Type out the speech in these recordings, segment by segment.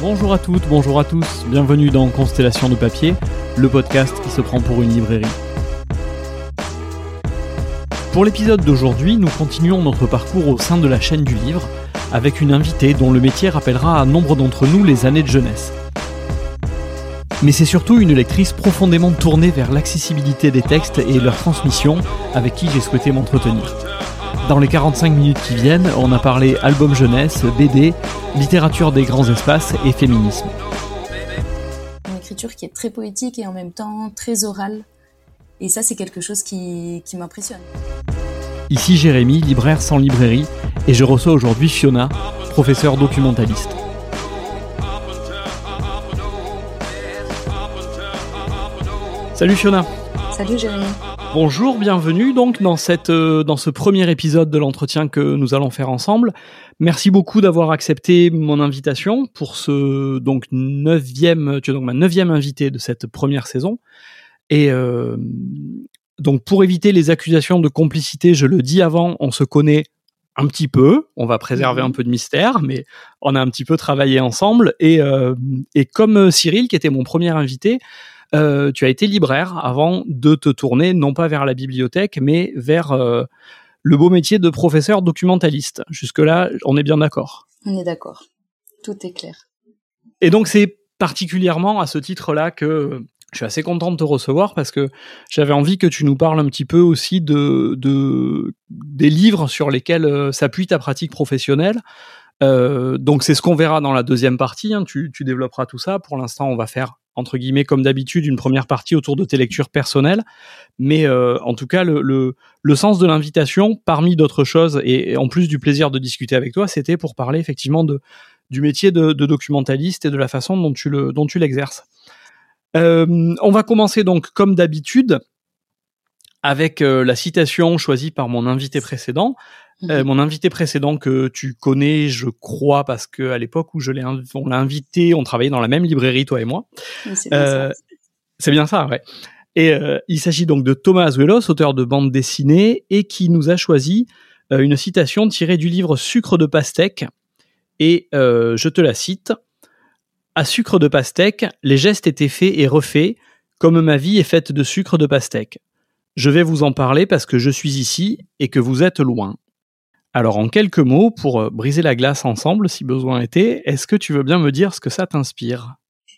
Bonjour à toutes, bonjour à tous, bienvenue dans Constellation de papier, le podcast qui se prend pour une librairie. Pour l'épisode d'aujourd'hui, nous continuons notre parcours au sein de la chaîne du livre avec une invitée dont le métier rappellera à nombre d'entre nous les années de jeunesse. Mais c'est surtout une lectrice profondément tournée vers l'accessibilité des textes et leur transmission avec qui j'ai souhaité m'entretenir. Dans les 45 minutes qui viennent, on a parlé album jeunesse, BD, littérature des grands espaces et féminisme. Une écriture qui est très poétique et en même temps très orale. Et ça, c'est quelque chose qui, qui m'impressionne. Ici Jérémy, libraire sans librairie, et je reçois aujourd'hui Fiona, professeure documentaliste. Salut Fiona. Salut Jérémy. Bonjour, bienvenue donc dans, cette, euh, dans ce premier épisode de l'entretien que nous allons faire ensemble. Merci beaucoup d'avoir accepté mon invitation pour ce donc neuvième, tu es donc ma neuvième invitée de cette première saison. Et euh, donc pour éviter les accusations de complicité, je le dis avant, on se connaît un petit peu, on va préserver un mhm. peu de mystère, mais on a un petit peu travaillé ensemble. Et, euh, et comme Cyril, qui était mon premier invité, euh, tu as été libraire avant de te tourner non pas vers la bibliothèque, mais vers euh, le beau métier de professeur documentaliste. Jusque-là, on est bien d'accord. On est d'accord. Tout est clair. Et donc, c'est particulièrement à ce titre-là que je suis assez content de te recevoir parce que j'avais envie que tu nous parles un petit peu aussi de, de des livres sur lesquels euh, s'appuie ta pratique professionnelle. Euh, donc c'est ce qu'on verra dans la deuxième partie. Hein. Tu, tu développeras tout ça. Pour l'instant, on va faire entre guillemets, comme d'habitude, une première partie autour de tes lectures personnelles. Mais euh, en tout cas, le, sens de l'invitation, parmi d'autres choses, et, en plus du plaisir de discuter avec toi, c'était pour parler effectivement du métier de, documentaliste et de la façon dont tu le dont tu l'exerces. Euh, on va commencer donc comme d'habitude avec euh, la citation choisie par mon invité précédent. Euh, mhm. mon invité précédent que tu connais, je crois, parce que à l'époque où je l'ai, on l'a invité, on travaillait dans la même librairie, toi et moi. c'est bien, euh, bien, ça, ouais. Et euh, il s'agit donc de Thomas Azuelos, auteur de bande dessinée, et qui nous a choisi euh, une citation tirée du livre Sucre de pastèque. Et je te la cite. À sucre de pastèque, les gestes étaient faits et refaits, comme ma vie est faite de sucre de pastèque. Je vais vous en parler parce que je suis ici et que vous êtes loin. Alors en quelques mots, pour euh, briser la glace ensemble, si besoin était, est-ce que tu veux bien me dire ce que ça t'inspire?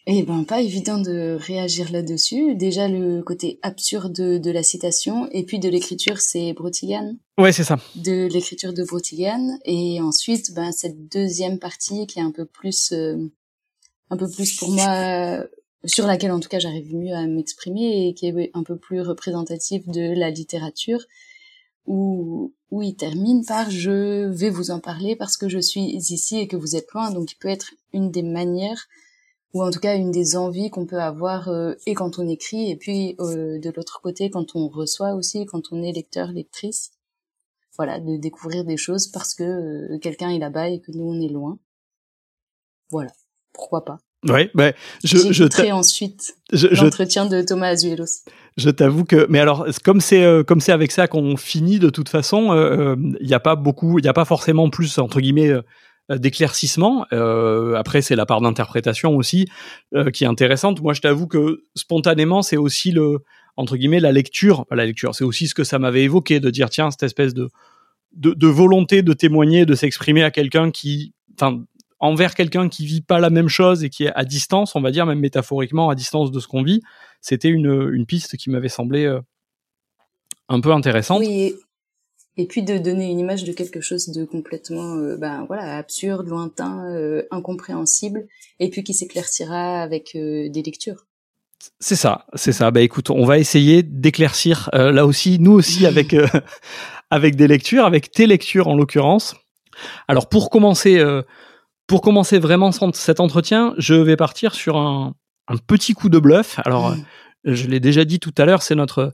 Eh ben, pas évident de réagir là-dessus. Déjà, le côté absurde de, la citation, et puis de l'écriture, c'est Brotigan. Ouais, c'est ça. De l'écriture de Brotigan. Et ensuite, ben, cette deuxième partie qui est un peu plus, euh, un peu plus pour moi, sur laquelle en tout cas j'arrive mieux à m'exprimer et qui est un peu plus représentative de la littérature, où, où il termine par je vais vous en parler parce que je suis ici et que vous êtes loin. Donc il peut être une des manières ou en tout cas une des envies qu'on peut avoir euh, et quand on écrit et puis euh, de l'autre côté quand on reçoit aussi quand on est lecteur lectrice voilà de découvrir des choses parce que euh, quelqu'un est là-bas et que nous on est loin. Voilà. Pourquoi pas oui, ben, je, je ensuite l'entretien de Thomas Azuelos. Je t'avoue que, mais alors, comme c'est euh, comme c'est avec ça qu'on finit de toute façon, il euh, n'y euh, a pas beaucoup, il n'y a pas forcément plus entre guillemets euh, d'éclaircissement. après, c'est la part d'interprétation aussi qui est intéressante. Moi, je t'avoue que spontanément, c'est aussi le entre guillemets la lecture, pas la lecture, c'est aussi ce que ça m'avait évoqué de dire tiens cette espèce de de, de volonté de témoigner, de s'exprimer à quelqu'un qui, enfin envers quelqu'un qui vit pas la même chose et qui est à distance, on va dire même métaphoriquement à distance de ce qu'on vit, c'était une, une piste qui m'avait semblé euh, un peu intéressante. Oui, et puis de donner une image de quelque chose de complètement euh, ben voilà absurde, lointain, euh, incompréhensible, et puis qui s'éclaircira avec des lectures. C'est ça, c'est ça. Bah écoute, on va essayer d'éclaircir là aussi, nous aussi avec avec des lectures, avec tes lectures en l'occurrence. Alors pour commencer pour commencer vraiment cet entretien, je vais partir sur un, petit coup de bluff. Alors, mmh. je l'ai déjà dit tout à l'heure, c'est notre.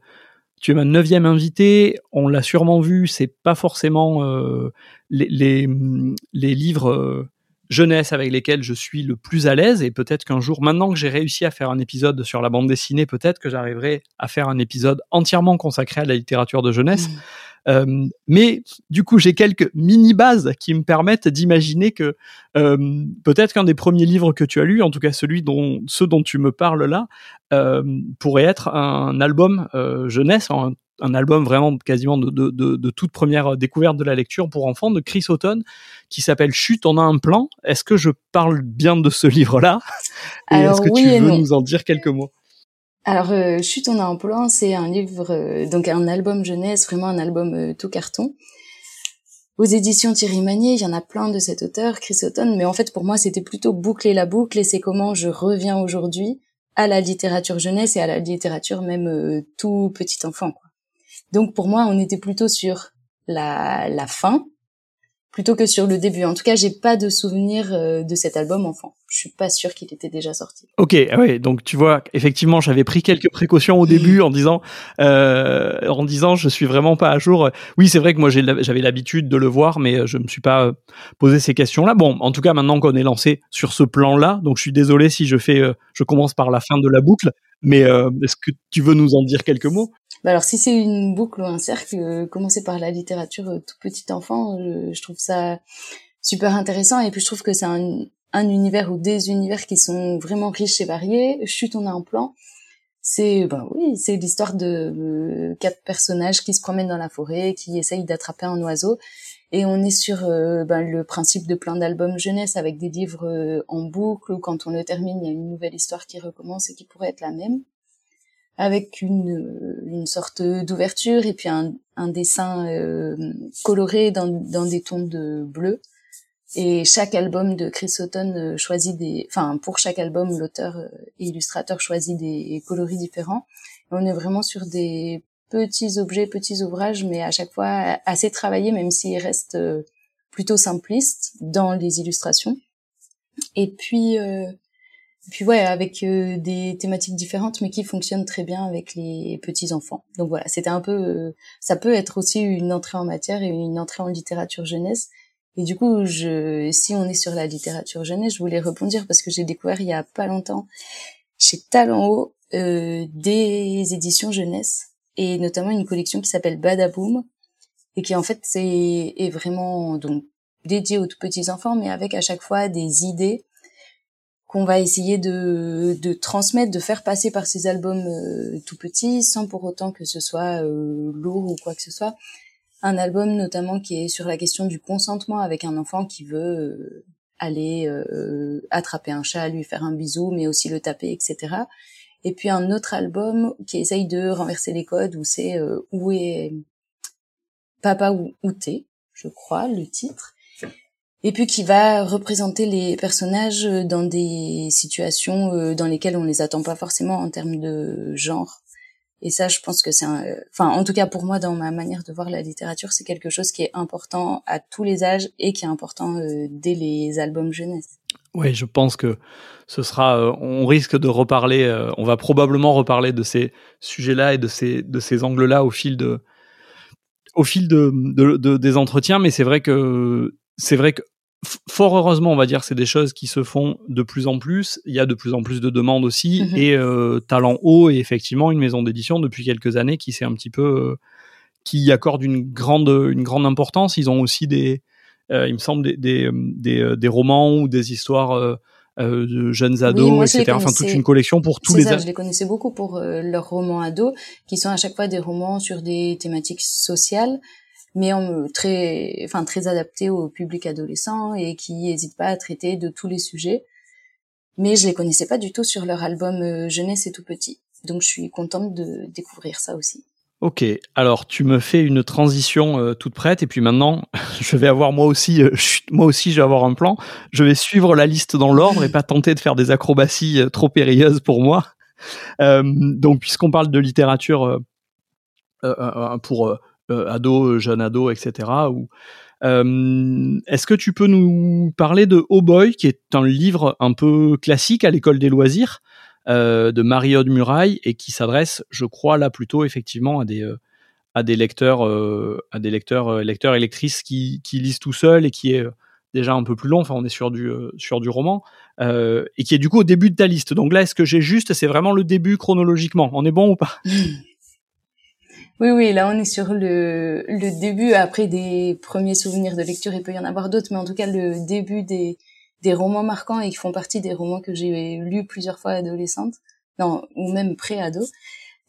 Tu es ma neuvième invitée. On l'a sûrement vu. C'est pas forcément euh, les, livres euh, jeunesse avec lesquels je suis le plus à l'aise. Et peut-être qu'un jour, maintenant que j'ai réussi à faire un épisode sur la bande dessinée, peut-être que j'arriverai à faire un épisode entièrement consacré à la littérature de jeunesse. Mmh. Mais du coup, j'ai quelques mini bases qui me permettent d'imaginer que peut-être qu'un des premiers livres que tu as lu, en tout cas celui dont ceux dont tu me parles là, pourrait être un album jeunesse, un un album vraiment quasiment de, de, de, de, toute première découverte de la lecture pour enfants de Chris Houghton qui s'appelle Chute, on a un plan. Est-ce que je parle bien de ce livre-là? Est-ce que tu veux nous en dire quelques mots? Alors, euh, Chute, on a un plan, c'est un livre, euh, donc un album jeunesse, vraiment un album euh, tout carton. Aux éditions Thierry Magnier, il y en a plein de cet auteur, Chris Houghton, mais en fait, pour moi, c'était plutôt boucler la boucle et c'est comment je reviens aujourd'hui à la littérature jeunesse et à la littérature même tout petit enfant. Quoi. Donc pour moi, on était plutôt sur la, la fin plutôt que sur le début. En tout cas, j'ai pas de souvenir euh, de cet album enfant. Je suis pas sûr qu'il était déjà sorti. Ok, ah ouais, donc tu vois, effectivement, j'avais pris quelques précautions au début en disant, euh, en disant, je suis vraiment pas à jour. Oui, c'est vrai que moi j'avais l'habitude de le voir, mais je me suis pas euh, posé ces questions-là. Bon, en tout cas, maintenant qu'on est lancé sur ce plan-là, donc je suis désolé si je fais, je commence par la fin de la boucle, mais est-ce que tu veux nous en dire quelques mots? Bah alors si c'est une boucle ou un cercle, euh, commencer par la littérature euh, tout petit enfant, je, trouve ça super intéressant et puis je trouve que c'est un, un univers ou des univers qui sont vraiment riches et variés. Chut, on a un plan. C'est ben oui, c'est l'histoire de euh, quatre personnages qui se promènent dans la forêt, qui essayent d'attraper un oiseau et on est sur ben, le principe de plein d'albums jeunesse avec des livres en boucle où quand on le termine, il y a une nouvelle histoire qui recommence et qui pourrait être la même avec une, une sorte d'ouverture et puis un, un dessin euh, coloré dans, dans des tons de bleu. Et chaque album de Chris Houghton euh, choisit des, enfin pour chaque album, l'auteur et euh, illustrateur choisit des coloris différents. on est vraiment sur des petits objets, petits ouvrages, mais à chaque fois assez travaillés, même s'ils restent plutôt simplistes dans les illustrations. Et puis euh, puis ouais, avec euh, des thématiques différentes, mais qui fonctionnent très bien avec les petits enfants. Donc voilà, c'était un peu, euh, ça peut être aussi une entrée en matière et une entrée en littérature jeunesse. Et du coup, je, si on est sur la littérature jeunesse, je voulais rebondir parce que j'ai découvert il y a pas longtemps chez Talent Haut euh, des éditions jeunesse et notamment une collection qui s'appelle Badaboom et qui en fait c'est est vraiment donc dédiée aux tout petits enfants, mais avec à chaque fois des idées qu'on va essayer de, de transmettre, de faire passer par ces albums euh, tout petits, sans pour autant que ce soit euh, lourd ou quoi que ce soit. Un album notamment qui est sur la question du consentement avec un enfant qui veut euh, aller attraper un chat, lui faire un bisou, mais aussi le taper, etc. Et puis un autre album qui essaye de renverser les codes où c'est où est papa ou où t'es, je crois, le titre et puis qui va représenter les personnages dans des situations euh, dans lesquelles on les attend pas forcément en termes de genre. Et ça, je pense que c'est un... Enfin, en tout cas, pour moi, dans ma manière de voir la littérature, c'est quelque chose qui est important à tous les âges et qui est important euh, dès les albums jeunesse. Oui, je pense que ce sera... Euh, on risque de reparler... on va probablement reparler de ces sujets-là et de ces, de ces angles-là au fil de au fil de, de, de des entretiens, mais c'est vrai que c'est vrai que fort heureusement, on va dire, c'est des choses qui se font de plus en plus. Il y a de plus en plus de demandes aussi. Mhm. Et euh, Talent Haut est effectivement une maison d'édition depuis quelques années qui s'est un petit peu, euh, qui y accorde une grande, une grande importance. Ils ont aussi des, euh, il me semble, des, des, des, des, romans ou des histoires. de jeunes ados, etc. Enfin, toute une collection pour tous les ça, Je les connaissais beaucoup pour leurs romans ados, qui sont à chaque fois des romans sur des thématiques sociales, mais très, enfin très adapté au public adolescent et qui n'hésite pas à traiter de tous les sujets. Mais je les connaissais pas du tout sur leur album euh, Jeunesse et tout petit, donc je suis contente de découvrir ça aussi. Ok, alors tu me fais une transition euh, toute prête et puis maintenant je vais avoir moi aussi, euh, moi aussi je vais avoir un plan. Je vais suivre la liste dans l'ordre et pas tenter de faire des acrobaties trop périlleuses pour moi. donc puisqu'on parle de littérature pour ado, euh, jeune ado, etc. Ou, euh, Est-ce que tu peux nous parler de Oh Boy, qui est un livre un peu classique à l'école des loisirs de Marie-Aude Muraille et qui s'adresse, je crois, là plutôt effectivement à des à des lecteurs à des lecteurs lecteurs et lectrices qui, qui lisent tout seul et qui est déjà un peu plus long. Enfin, on est sur du sur du roman et qui est du coup au début de ta liste. Donc là, est-ce que j'ai juste C'est vraiment le début chronologiquement? On est bon ou pas? Oui, oui, là on est sur le, le début. Après des premiers souvenirs de lecture, il peut y en avoir d'autres, mais en tout cas le début des, des romans marquants et qui font partie des romans que j'ai lus plusieurs fois adolescente, non, ou même pré-ado.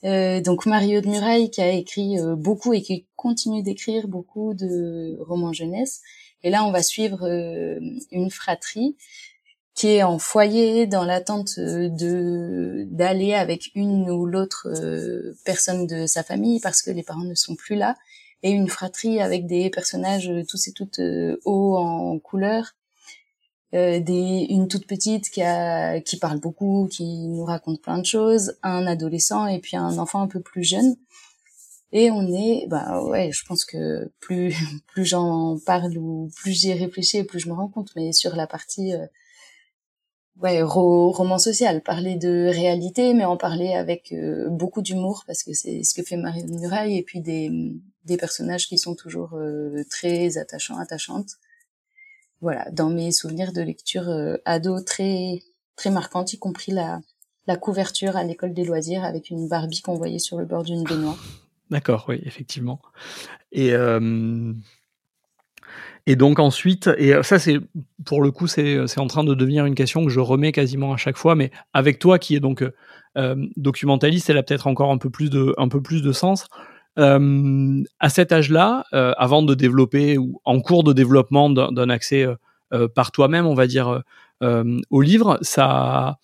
Euh, donc Mario de Muraille qui a écrit euh, beaucoup et qui continue d'écrire beaucoup de romans jeunesse. Et là, on va suivre euh, une fratrie qui est en foyer dans l'attente de d'aller avec une ou l'autre euh, personne de sa famille parce que les parents ne sont plus là et une fratrie avec des personnages tous et toutes hauts en couleur euh, des, une toute petite qui, a, qui parle beaucoup, qui nous raconte plein de choses, un adolescent et puis un enfant un peu plus jeune. Et on est, bah ouais, je pense que plus plus j'en parle ou plus j'y réfléchis, plus je me rends compte. Mais sur la partie, euh, ouais, roman social, parler de réalité, mais en parler avec euh, beaucoup d'humour parce que c'est ce que fait Marie Muraille et puis des personnages qui sont toujours très attachants, attachantes voilà, dans mes souvenirs de lecture euh, ado très très marquantes, y compris la la couverture à l'école des loisirs avec une Barbie qu'on voyait sur le bord d'une baignoire. D'accord, oui, effectivement. Et euh, et donc ensuite, et euh, ça c'est pour le coup c'est c'est en train de devenir une question que je remets quasiment à chaque fois, mais avec toi qui est donc euh, documentaliste, elle a peut-être encore un peu plus de un peu plus de sens. Euh, à cet âge-là, euh, avant de développer ou en cours de développement d'un accès euh, par toi-même, on va dire, au livre, ça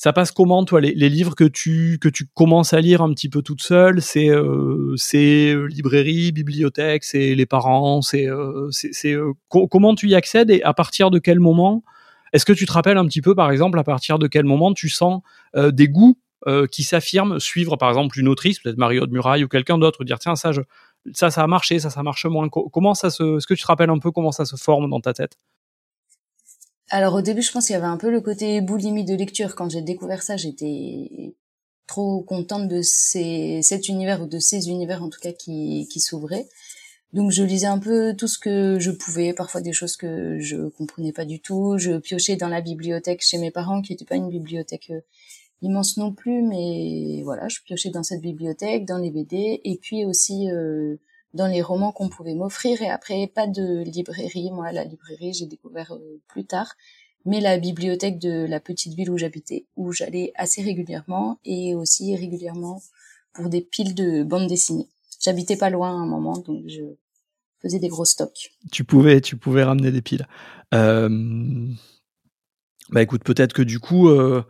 ça passe comment toi les, livres que tu que tu commences à lire un petit peu toute seule? C'est euh, c'est librairie bibliothèque c'est les parents c'est euh, c'est comment tu y accèdes et à partir de quel moment? Est-ce que tu te rappelles un petit peu par exemple à partir de quel moment tu sens des goûts euh, qui s'affirment, suivre par exemple une autrice, peut-être Mario de Muraille ou quelqu'un d'autre, dire tiens ça, je, ça ça a marché, ça ça marche moins. Comment ça se, est-ce que tu te rappelles un peu comment ça se forme dans ta tête? Alors au début, je pense qu'il y avait un peu le côté boulimie de lecture. Quand j'ai découvert ça, j'étais trop contente de ces, cet univers ou de ces univers en tout cas qui, qui s'ouvraient. Donc je lisais un peu tout ce que je pouvais, parfois des choses que je comprenais pas du tout. Je piochais dans la bibliothèque chez mes parents, qui n'était pas une bibliothèque euh, immense non plus, mais voilà, je piochais dans cette bibliothèque, dans les BD, et puis aussi euh, dans les romans qu'on pouvait m'offrir. Et après, pas de librairie. Moi, la librairie, j'ai découvert euh, plus tard, mais la bibliothèque de la petite ville où j'habitais, où j'allais assez régulièrement, et aussi régulièrement pour des piles de bandes dessinées. J'habitais pas loin à un moment, donc je faisais des gros stocks. Tu pouvais, tu pouvais ramener des piles. Euh... Bah écoute, peut-être que du coup, euh,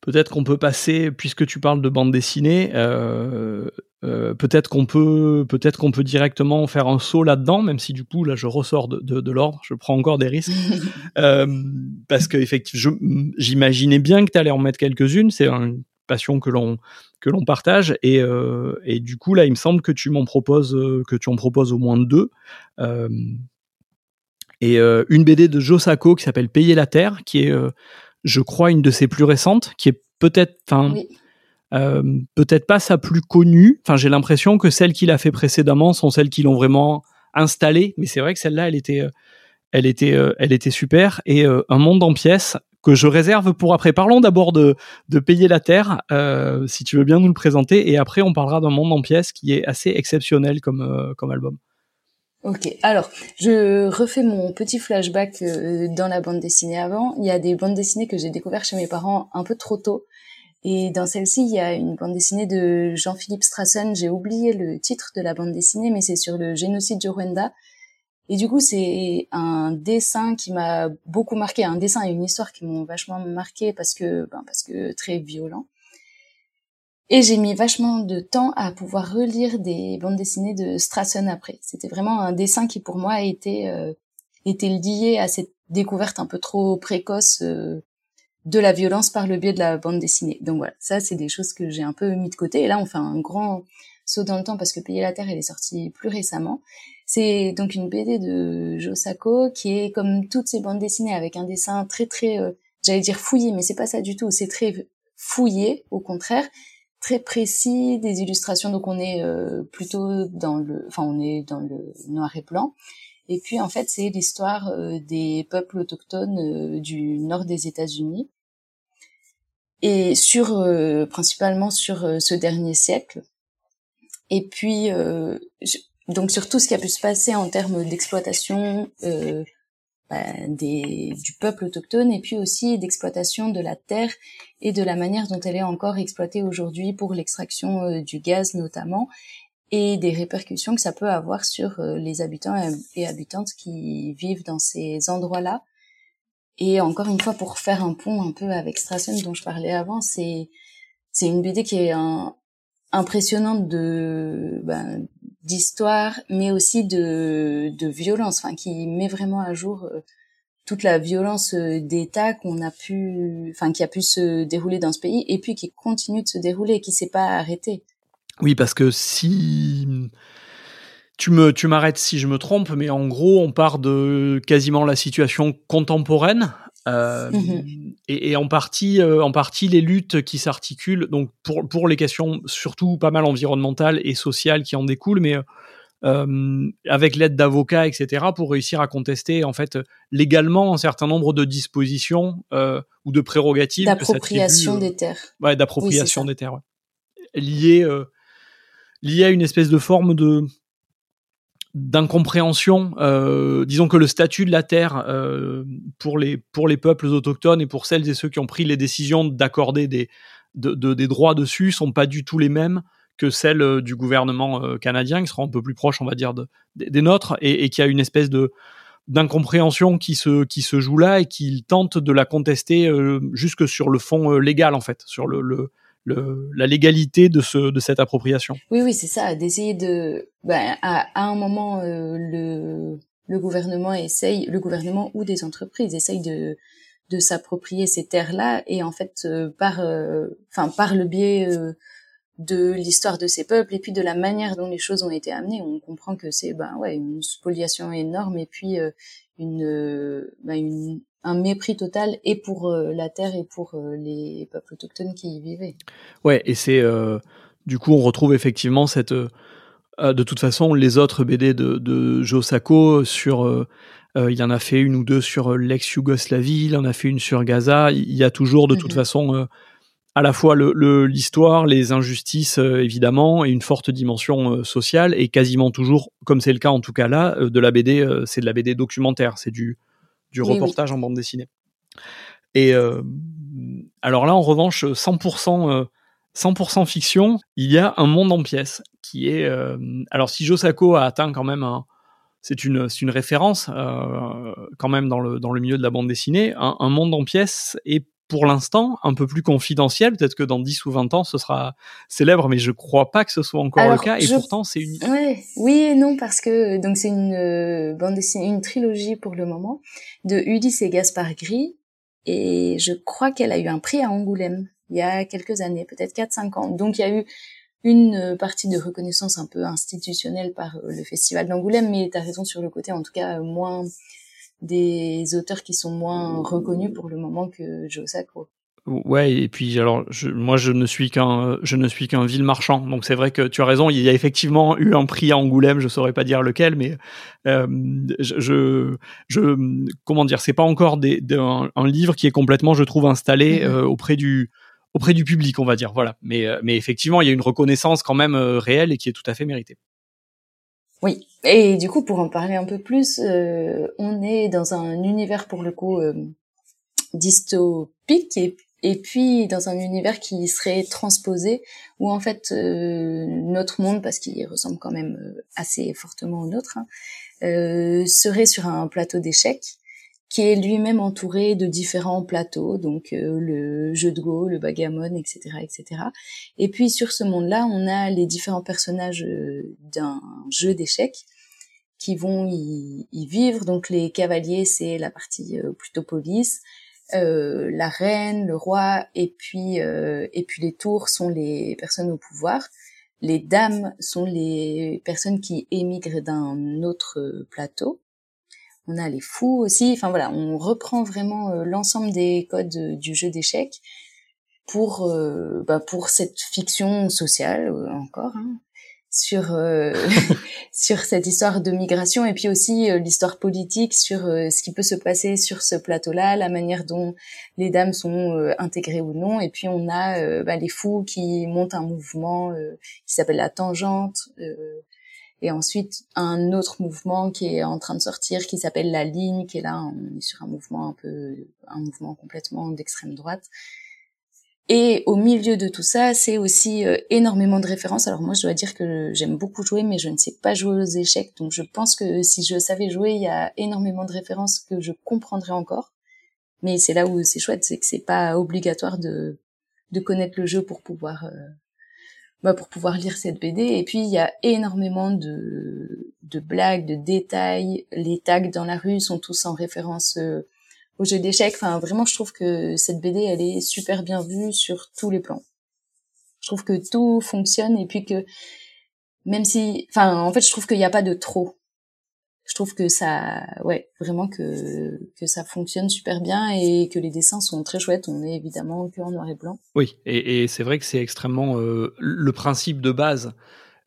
peut-être qu'on peut passer, puisque tu parles de bande dessinée, euh, euh, peut-être qu'on peut, peut-être qu'on peut directement faire un saut là-dedans, même si du coup là je ressors de, de, de l'ordre, je prends encore des risques, euh, parce que effectivement, j'imaginais bien que tu allais en mettre quelques-unes. C'est une passion que l'on que l'on partage et, et du coup là il me semble que tu m'en proposes que tu en proposes au moins deux et une BD de Joe Sacco qui s'appelle Payer la terre qui est je crois, une de ses plus récentes, qui est peut-être, enfin, euh, peut-être pas sa plus connue. Enfin, j'ai l'impression que celles qu'il a fait précédemment sont celles qui l'ont vraiment installée. Mais c'est vrai que celle-là, elle était, euh, elle était, euh, elle était super. Et un monde en pièces que je réserve pour après. Parlons d'abord de, de payer la terre, si tu veux bien nous le présenter, et après on parlera d'un monde en pièces qui est assez exceptionnel comme, comme album. Ok, alors je refais mon petit flashback euh, dans la bande dessinée avant. Il y a des bandes dessinées que j'ai découvertes chez mes parents un peu trop tôt. Et dans celle-ci, il y a une bande dessinée de Jean-Philippe Strassen. J'ai oublié le titre de la bande dessinée, mais c'est sur le génocide du Rwanda. Et du coup, c'est un dessin qui m'a beaucoup marqué, un dessin et une histoire qui m'ont vachement marqué parce que, ben, parce que très violent. Et j'ai mis vachement de temps à pouvoir relire des bandes dessinées de Strassen après. C'était vraiment un dessin qui pour moi était euh, était lié à cette découverte un peu trop précoce euh, de la violence par le biais de la bande dessinée. Donc voilà, ça c'est des choses que j'ai un peu mis de côté. Et là on fait un grand saut dans le temps parce que Payer la Terre elle est sortie plus récemment. C'est donc une BD de Josako qui est comme toutes ces bandes dessinées avec un dessin très très, euh, j'allais dire fouillé, mais c'est pas ça du tout. C'est très fouillé au contraire très précis, des illustrations. Donc on est euh, plutôt dans le, enfin on est dans le noir et blanc. Et puis en fait c'est l'histoire euh, des peuples autochtones euh, du nord des États-Unis et sur principalement sur ce dernier siècle. Et puis, donc sur tout ce qui a pu se passer en termes d'exploitation des, du peuple autochtone et puis aussi d'exploitation de la terre et de la manière dont elle est encore exploitée aujourd'hui pour l'extraction euh, du gaz notamment et des répercussions que ça peut avoir sur euh, les habitants et habitantes qui vivent dans ces endroits-là. Et encore une fois, pour faire un pont un peu avec Strassen dont je parlais avant, c'est c'est une BD qui est un, impressionnante de ben, d'histoire, mais aussi de, de violence, enfin qui met vraiment à jour euh, toute la violence euh, d'État qu'on a pu, enfin qui a pu se dérouler dans ce pays et puis qui continue de se dérouler, qui s'est pas arrêté. Oui, parce que si tu me tu m'arrêtes si je me trompe, mais en gros on part de quasiment la situation contemporaine euh, mmh et, en partie, euh, en partie, les luttes qui s'articulent, donc pour, pour les questions surtout pas mal environnementales et sociales qui en découlent, mais euh, avec l'aide d'avocats, etc., pour réussir à contester en fait légalement un certain nombre de dispositions ou de prérogatives d'appropriation des terres. Ouais, d'appropriation des terres, ouais. liées liées à une espèce de forme de d'incompréhension. Euh, disons que le statut de la terre euh, pour les pour les peuples autochtones et pour celles et ceux qui ont pris les décisions d'accorder des de, des droits dessus sont pas du tout les mêmes que celles euh, du gouvernement canadien, qui sera un peu plus proche, on va dire, des nôtres, et, qui a une espèce de d'incompréhension qui se qui se joue là et qui tente de la contester jusque sur le fond légal en fait, sur le la légalité de, ce, de cette appropriation. Oui, oui, c'est ça, d'essayer de... Ben, à, un moment, euh, le, le gouvernement essaye, le gouvernement ou des entreprises essayent de, de s'approprier ces terres-là et en fait, euh, par, euh, enfin, par le biais de l'histoire de ces peuples et puis de la manière dont les choses ont été amenées, on comprend que c'est ben ouais une spoliation énorme et puis une, ben, une un mépris total et pour euh, la terre et pour euh, les peuples autochtones qui y vivaient. Ouais, et c'est euh, du coup on retrouve effectivement cette de toute façon les autres BD de, de Joe Sacco sur il en a fait une ou deux sur l'ex-Yougoslavie, il en a fait une sur Gaza. Il y a toujours de toute mhm. façon à la fois l'histoire, le, les injustices évidemment, et une forte dimension sociale, et quasiment toujours, comme c'est le cas en tout cas là, de la BD, c'est de la BD documentaire, c'est du du reportage en bande dessinée. Et euh, alors là, en revanche, 100%, 100% euh, fiction, il y a un monde en pièces qui est. Euh, alors, si Josako a atteint quand même un. C'est une, une référence quand même dans le, dans le milieu de la bande dessinée. Un, un monde en pièces est pour l'instant un peu plus confidentiel. Peut-être que dans 10 ou 20 ans, ce sera célèbre, mais je crois pas que ce soit encore le cas. Et pourtant, c'est une. Ouais, oui et non, parce que donc c'est une euh, bande dessinée, une trilogie pour le moment de Ulysse et Gaspard Gris. Et je crois qu'elle a eu un prix à Angoulême il y a quelques années, peut-être 4-5 ans. Donc il y a eu une partie de reconnaissance un peu institutionnelle par euh, le festival d'Angoulême, mais tu as raison sur le côté, en tout cas moins des auteurs qui sont moins reconnus pour le moment que Joe Sacco. Ouais, et puis alors, je, moi, je ne suis qu'un, je ne suis qu'un vil marchand. Donc c'est vrai que tu as raison. Il y a effectivement eu un prix à Angoulême. Je saurais pas dire lequel, mais euh, je, je, comment dire, c'est pas encore des, un, livre qui est complètement, je trouve, installé mm-hmm. euh, auprès du, auprès du public, on va dire. Voilà. Mais, euh, mais effectivement, il y a une reconnaissance quand même réelle et qui est tout à fait méritée. Oui, et du coup, pour en parler un peu plus, euh, on est dans un univers pour le coup euh, dystopique et, puis dans un univers qui serait transposé, où en fait euh, notre monde, parce qu'il ressemble quand même assez fortement au nôtre, hein, serait sur un plateau d'échecs qui est lui-même entouré de différents plateaux, donc euh, le jeu de Go, le bagamon, etc., etc. Et puis sur ce monde-là, on a les différents personnages euh, d'un jeu d'échecs qui vont y, vivre. Donc les cavaliers, c'est la partie euh, plutôt police. la reine, le roi, et puis et puis les tours sont les personnes au pouvoir. Les dames sont les personnes qui émigrent d'un autre plateau on a les fous aussi. Enfin voilà, on reprend vraiment euh, l'ensemble des codes euh, du jeu d'échecs pour euh, bah, pour cette fiction sociale encore. Hein. sur euh, sur cette histoire de migration et puis aussi euh, l'histoire politique sur euh, ce qui peut se passer sur ce plateau-là, la manière dont les dames sont intégrées ou non. Et puis on a bah, les fous qui montent un mouvement qui s'appelle la tangente. Et ensuite un autre mouvement qui est en train de sortir qui s'appelle la ligne, qui est là, on est sur un mouvement un peu, un mouvement complètement d'extrême droite. Et au milieu de tout ça, c'est aussi euh, énormément de références. Alors moi, je dois dire que j'aime beaucoup jouer, mais je ne sais pas jouer aux échecs. Donc je pense que si je savais jouer, il y a énormément de références que je comprendrais encore. Mais c'est là où c'est chouette, c'est que c'est pas obligatoire de de connaître le jeu pour pouvoir euh, bah, pour pouvoir lire cette BD. Et puis il y a énormément de de blagues, de détails. Les tags dans la rue sont tous en référence. Euh, au jeu d'échecs. Enfin, vraiment, je trouve que cette BD, elle est super bien vue sur tous les plans. Je trouve que tout fonctionne et puis que même si, enfin, en fait, je trouve qu'il n'y a pas de trop. Je trouve que ça, ouais, vraiment que que ça fonctionne super bien et que les dessins sont très chouettes. On est évidemment que en noir et blanc. Oui, et, et c'est vrai que c'est extrêmement euh, le principe de base.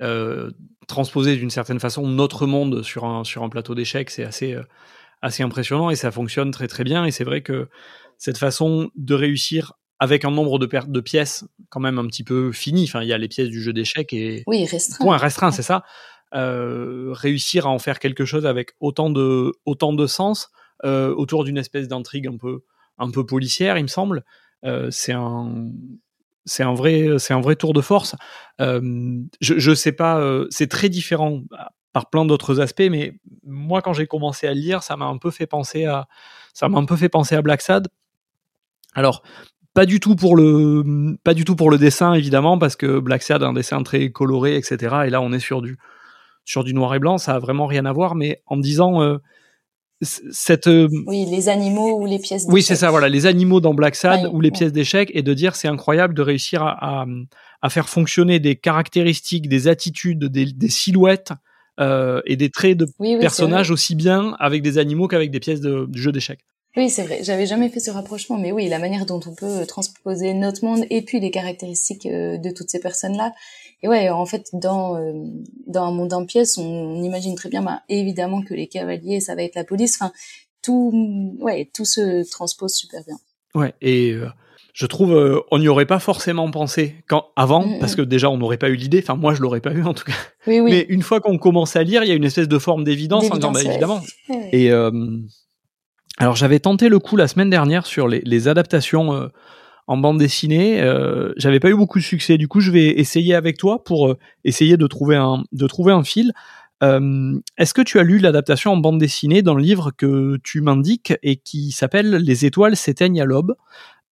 Euh, transposé d'une certaine façon notre monde sur un sur un plateau d'échecs, c'est assez euh, assez impressionnant et ça fonctionne très très bien. Et c'est vrai que cette façon de réussir avec un nombre de, de pièces quand même un petit peu fini, enfin il y a les pièces du jeu d'échecs et oui restreint, point restreint, c'est ça. Euh, réussir à en faire quelque chose avec autant de autant de sens euh, autour d'une espèce d'intrigue un peu un peu policière, il me semble. Euh, c'est un un vrai un vrai tour de force. Je je sais pas, c'est très différent par plein d'autres aspects, mais moi quand j'ai commencé à le lire, ça m'a un peu fait penser à un peu fait penser à Black Sad. Alors pas du tout pour le pas du tout pour le dessin évidemment parce que Black Sad a un dessin très coloré etc et là on est sur du sur du noir et blanc ça a vraiment rien à voir mais en disant euh, cette euh, oui les animaux ou les pièces oui c'est ça voilà les animaux dans Black Sad ou les pièces d'échecs et de dire c'est incroyable de réussir à, à, à, faire fonctionner des caractéristiques des attitudes des, des silhouettes euh, et des traits de personnages aussi bien avec des animaux qu'avec des pièces de, du jeu d'échecs. Oui, c'est vrai. J'avais jamais fait ce rapprochement, mais oui, la manière dont on peut transposer notre monde et puis les caractéristiques de toutes ces personnes-là. Et ouais, en fait, dans euh, dans un monde en pièces, on, imagine très bien, bah, évidemment que les cavaliers, ça va être la police. Enfin, tout, ouais, tout se transpose super bien. Ouais, et je trouve euh, on n'y aurait pas forcément pensé quand avant mm, parce mm. que déjà on n'aurait pas eu l'idée enfin moi je l'aurais pas eu en tout cas oui, oui. mais une fois qu'on commence à lire il y a une espèce de forme d'évidence en disant bah, évidemment et euh, alors j'avais tenté le coup la semaine dernière sur les, les adaptations euh, en bande dessinée euh, j'avais pas eu beaucoup de succès du coup je vais essayer avec toi pour euh, essayer de trouver un de trouver un fil est-ce que tu as lu l'adaptation en bande dessinée dans le livre que tu m'indiques et qui s'appelle Les étoiles s'éteignent à l'aube?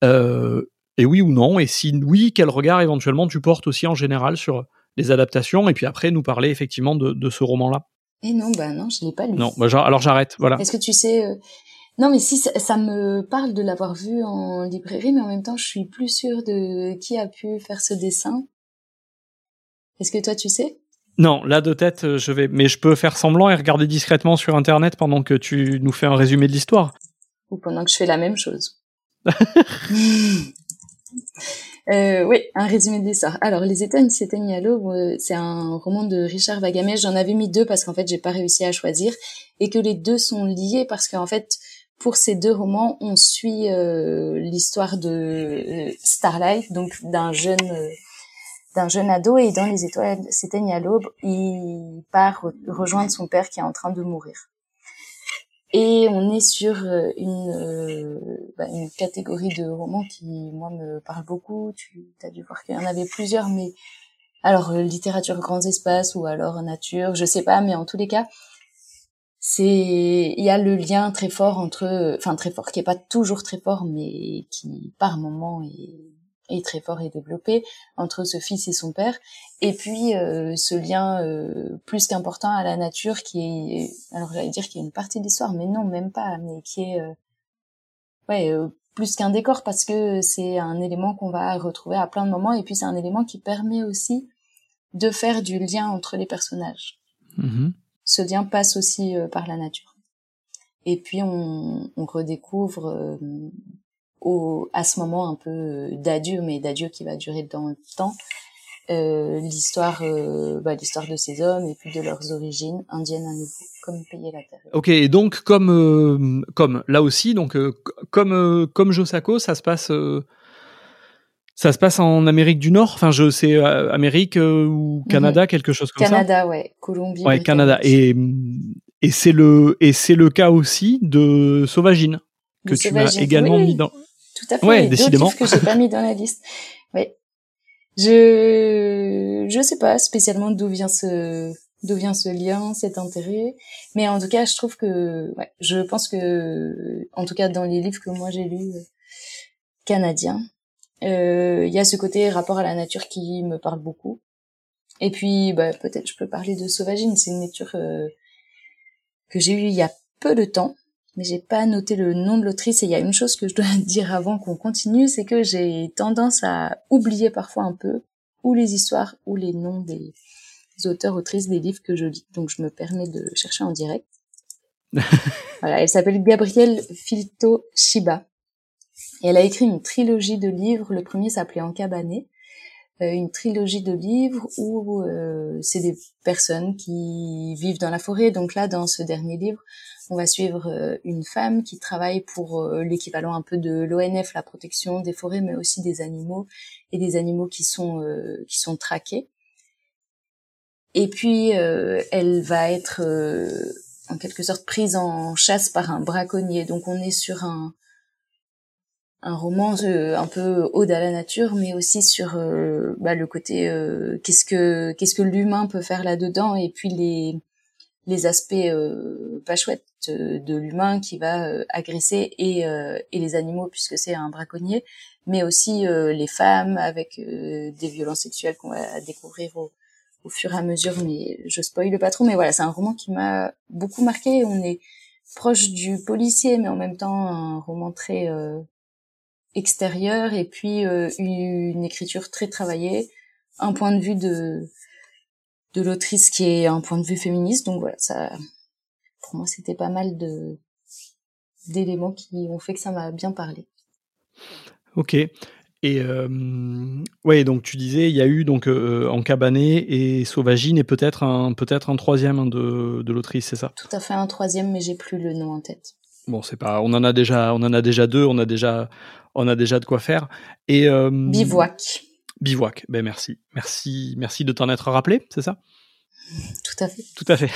Euh, et oui ou non? Et si oui, quel regard éventuellement tu portes aussi en général sur les adaptations Et puis après, nous parler effectivement de, de ce roman-là? Et non, bah non, je l'ai pas lu. Non, bah, alors j'arrête, voilà. Est-ce que tu sais euh... Non, mais si ça, me parle de l'avoir vu en librairie, mais en même temps, je suis plus sûre de qui a pu faire ce dessin. Est-ce que toi, tu sais? Non, là de tête, euh, je vais, mais je peux faire semblant et regarder discrètement sur internet pendant que tu nous fais un résumé de l'histoire. Ou pendant que je fais la même chose. euh, oui, un résumé de l'histoire. Alors, Les étoiles s'éteignent à l'aube, c'est un roman de Richard Vagamès. J'en avais mis deux parce qu'en fait, j'ai pas réussi à choisir et que les deux sont liés parce qu'en fait, pour ces deux romans, on suit euh, l'histoire de euh, Starlight, donc d'un jeune d'un jeune ado et dans Les étoiles s'éteignent à l'aube, il part rejoindre son père qui est en train de mourir. Et on est sur euh, une, euh, bah, une catégorie de romans qui, moi, me parle beaucoup. Tu as dû voir qu'il y en avait plusieurs, mais alors euh, littérature grands espaces ou alors nature, je sais pas, mais en tous les cas, c'est il y a le lien très fort entre, enfin très fort, qui est pas toujours très fort, mais qui par moment est est très fort et développé entre ce fils et son père et puis euh, ce lien euh, plus qu'important à la nature qui est alors j'allais dire qu'il y a une partie de l'histoire mais non même pas mais qui est euh, ouais plus qu'un décor parce que c'est un élément qu'on va retrouver à plein de moments et puis c'est un élément qui permet aussi de faire du lien entre les personnages mm-hmm. Ce lien passe aussi par la nature et puis on, redécouvre au, à ce moment un peu d'adieu, mais d'adieu qui va durer dans le temps, euh, l'histoire euh, bah, l'histoire de ces hommes et puis de leurs origines indiennes à nouveau comme payer la terre. Ok, et donc comme euh, comme là aussi donc comme comme Josako, ça se passe ça se passe en Amérique du Nord, enfin je sais Amérique ou mhm. Canada, quelque chose comme ça? Canada, ouais, Colombie. Ouais, Canada et et c'est le et c'est le cas aussi de Sauvagine que tu as également mis dans. Tout à fait. Ouais, décidément. que j'ai pas mis dans la liste. Ouais. Je je sais pas spécialement d'où vient ce d'où vient ce lien, cet intérêt, mais en tout cas, je trouve que ouais, je pense que en tout cas dans les livres que moi j'ai lus euh, canadiens, euh, il y a ce côté rapport à la nature qui me parle beaucoup. Et puis bah, peut-être je peux parler de Sauvagine, c'est une lecture euh, que j'ai eue il y a peu de temps mais j'ai pas noté le nom de l'autrice et il y a une chose que je dois dire avant qu'on continue, c'est que j'ai tendance à oublier parfois un peu ou les histoires ou les noms des auteurs autrices des livres que je lis. Donc je me permets de chercher en direct. voilà, elle s'appelle Gabrielle Filto Shiba. Et elle a écrit une trilogie de livres. Le premier s'appelait Encabané. Euh, une trilogie de livres où euh, c'est des personnes qui vivent dans la forêt. Donc là, dans ce dernier livre, on va suivre euh, une femme qui travaille pour l'équivalent un peu de l'ONF, la protection des forêts, mais aussi des animaux et des animaux qui sont qui sont traqués. Et puis elle va être en quelque sorte prise en chasse par un braconnier. Donc on est sur un un roman un peu ode à la nature, mais aussi sur bah, le côté qu'est-ce que qu'est-ce que l'humain peut faire là-dedans, et puis les les aspects euh, pas chouettes de l'humain qui va euh, agresser et, euh, et les animaux puisque c'est un braconnier, mais aussi les femmes avec des violences sexuelles qu'on va découvrir au, au, fur et à mesure. Mais je spoile pas trop, mais voilà, c'est un roman qui m'a beaucoup marqué. On est proche du policier, mais en même temps un roman très extérieur et puis une écriture très travaillée, un point de vue de de l'autrice qui est un point de vue féministe. Donc voilà, ça, pour moi, c'était pas mal de d'éléments qui ont fait que ça m'a bien parlé. Ok. Et euh, ouais, donc tu disais, il y a eu donc euh, en cabané et Sauvagine et peut-être un peut-être un troisième de, de l'autrice, c'est ça? Tout à fait un troisième, mais j'ai plus le nom en tête. Bon, c'est pas, on en a déjà, on en a déjà deux, on a déjà, on a déjà de quoi faire. Et euh, bivouac. Bivouac, ben merci. Merci, merci de t'en être rappelé, c'est ça? Tout à fait. Tout à fait.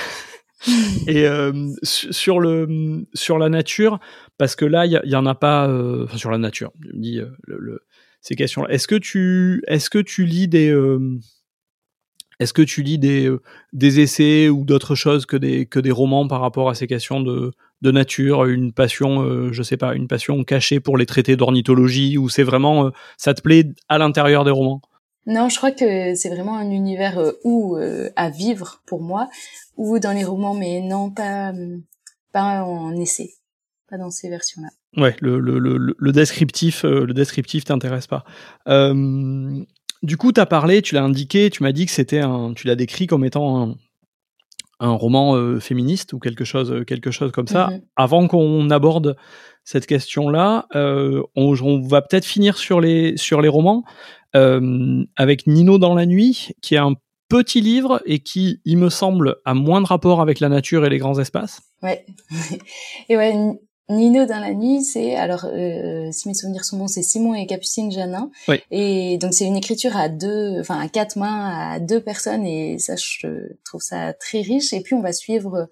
Et euh, sur le sur la nature, parce que là, il y, en a pas. Euh, enfin, sur la nature, je me dis euh, le, ces questions-là. Est-ce que tu est-ce que tu lis des est-ce que tu lis des, des essais ou d'autres choses que des, que des romans par rapport à ces questions de, de nature, une passion, euh, je sais pas, une passion cachée pour les traités d'ornithologie, ou c'est vraiment, euh, ça te plaît à l'intérieur des romans? Non, je crois que c'est vraiment un univers euh, où à vivre pour moi, ou dans les romans, mais non pas, pas en essai, pas dans ces versions-là. Ouais, le, le, le, le descriptif, le descriptif t'intéresse pas. Du coup, tu as parlé, tu l'as indiqué, tu m'as dit que c'était un, tu l'as décrit comme étant un, un roman euh, féministe ou quelque chose, euh, quelque chose comme ça. Mhm. Avant qu'on aborde cette question-là, euh, on, va peut-être finir sur les, sur les romans avec Nino dans la nuit, qui est un petit livre et qui, il me semble, a moins de rapport avec la nature et les grands espaces. Ouais. et ouais, Nino dans la nuit, c'est alors euh, si mes souvenirs sont bons, c'est Simon et Capucine Janin. Et donc c'est une écriture à deux, enfin à quatre mains, à deux personnes, et ça je trouve ça très riche. Et puis on va suivre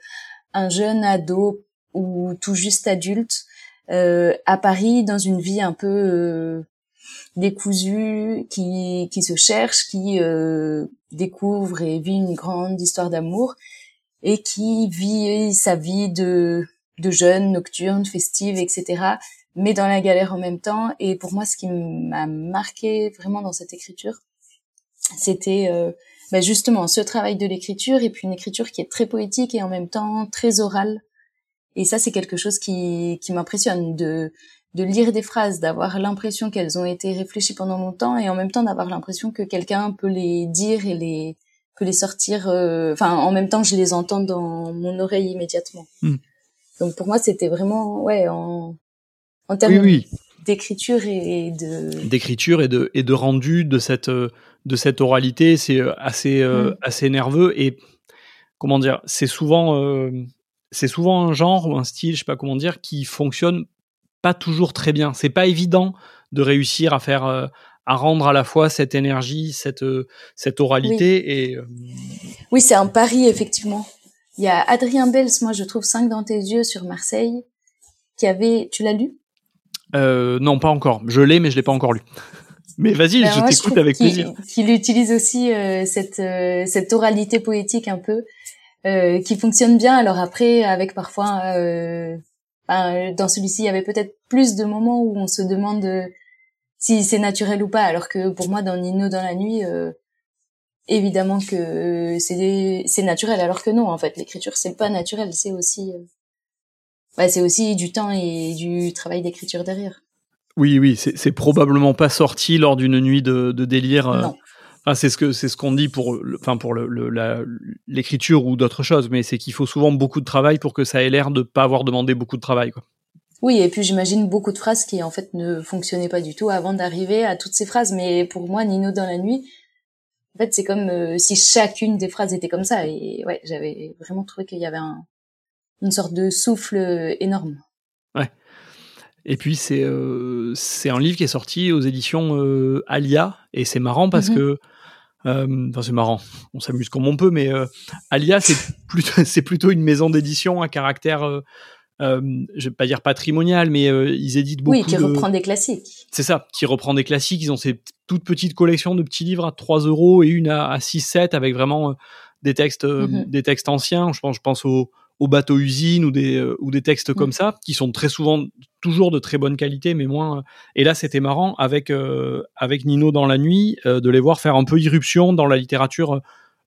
un jeune ado ou tout juste adulte euh, à Paris dans une vie un peu euh, décousue, qui qui se cherche, qui euh, découvre et vit une grande histoire d'amour et qui vit sa vie de de jeunes, nocturnes, festives, etc. Mais dans la galère en même temps. Et pour moi, ce qui m'a marqué vraiment dans cette écriture, c'était euh, bah justement ce travail de l'écriture et puis une écriture qui est très poétique et en même temps très orale. Et ça, c'est quelque chose qui, qui m'impressionne de de lire des phrases, d'avoir l'impression qu'elles ont été réfléchies pendant longtemps et en même temps d'avoir l'impression que quelqu'un peut les dire et les peut les sortir. Euh, enfin, en même temps, je les entends dans mon oreille immédiatement. Hmm. Donc pour moi, c'était vraiment, ouais, en, en termes. Oui, oui. d'écriture et de d'écriture et de et de rendu de cette de cette oralité c'est assez mm. assez nerveux et comment dire c'est souvent c'est souvent un genre ou un style je sais pas comment dire qui fonctionne pas toujours très bien c'est pas évident de réussir à faire à rendre à la fois cette énergie cette cette oralité oui. et oui c'est un pari effectivement il y a Adrien Bels moi je trouve 5 dans tes yeux sur Marseille qui avait tu l'as lu? Euh, non, pas encore. Je l'ai, mais je l'ai pas encore lu. Mais vas-y, je t'écoute avec plaisir. Qu'il utilise aussi euh, cette euh, cette oralité poétique un peu euh, qui fonctionne bien. Alors après, avec parfois euh, ben, dans celui-ci, il y avait peut-être plus de moments où on se demande si c'est naturel ou pas. Alors que pour moi, dans Nino dans la nuit, évidemment que c'est c'est naturel. Alors que non, en fait, l'écriture c'est pas naturel, c'est aussi bah, c'est aussi du temps et du travail d'écriture derrière. Oui, oui, c'est probablement pas sorti lors d'une nuit de, de délire. Euh. Non. Enfin, c'est ce que c'est ce qu'on dit pour, enfin pour l'écriture le, ou d'autres choses, mais c'est qu'il faut souvent beaucoup de travail pour que ça ait l'air de pas avoir demandé beaucoup de travail, quoi. Oui, et puis j'imagine beaucoup de phrases qui en fait ne fonctionnaient pas du tout avant d'arriver à toutes ces phrases. Mais pour moi, Nino dans la nuit, en fait, c'est comme euh, si chacune des phrases était comme ça. Et ouais, j'avais vraiment trouvé qu'il y avait un, une sorte de souffle euh, énorme. Ouais. Et puis c'est euh, c'est un livre qui est sorti aux éditions euh, Alia et c'est marrant parce mm -hmm. que enfin c'est marrant, on s'amuse comme on peut, mais Alia c'est plutôt c'est plutôt une maison d'édition à caractère euh, je vais pas dire patrimonial, mais euh, ils éditent beaucoup. Oui, qui de... reprend des classiques. C'est ça, qui reprend des classiques. Ils ont ces toutes petites collections de petits livres à 3 euros et une à, à 6, 7 avec vraiment euh, des textes, mm -hmm. des textes anciens. Je pense, je pense au, au bateau usine ou des, euh, ou des textes mmh. comme ça, qui sont très souvent toujours de très bonne qualité, mais moins. Et là, c'était marrant avec, euh, avec Nino dans la nuit, euh, de les voir faire un peu irruption dans la littérature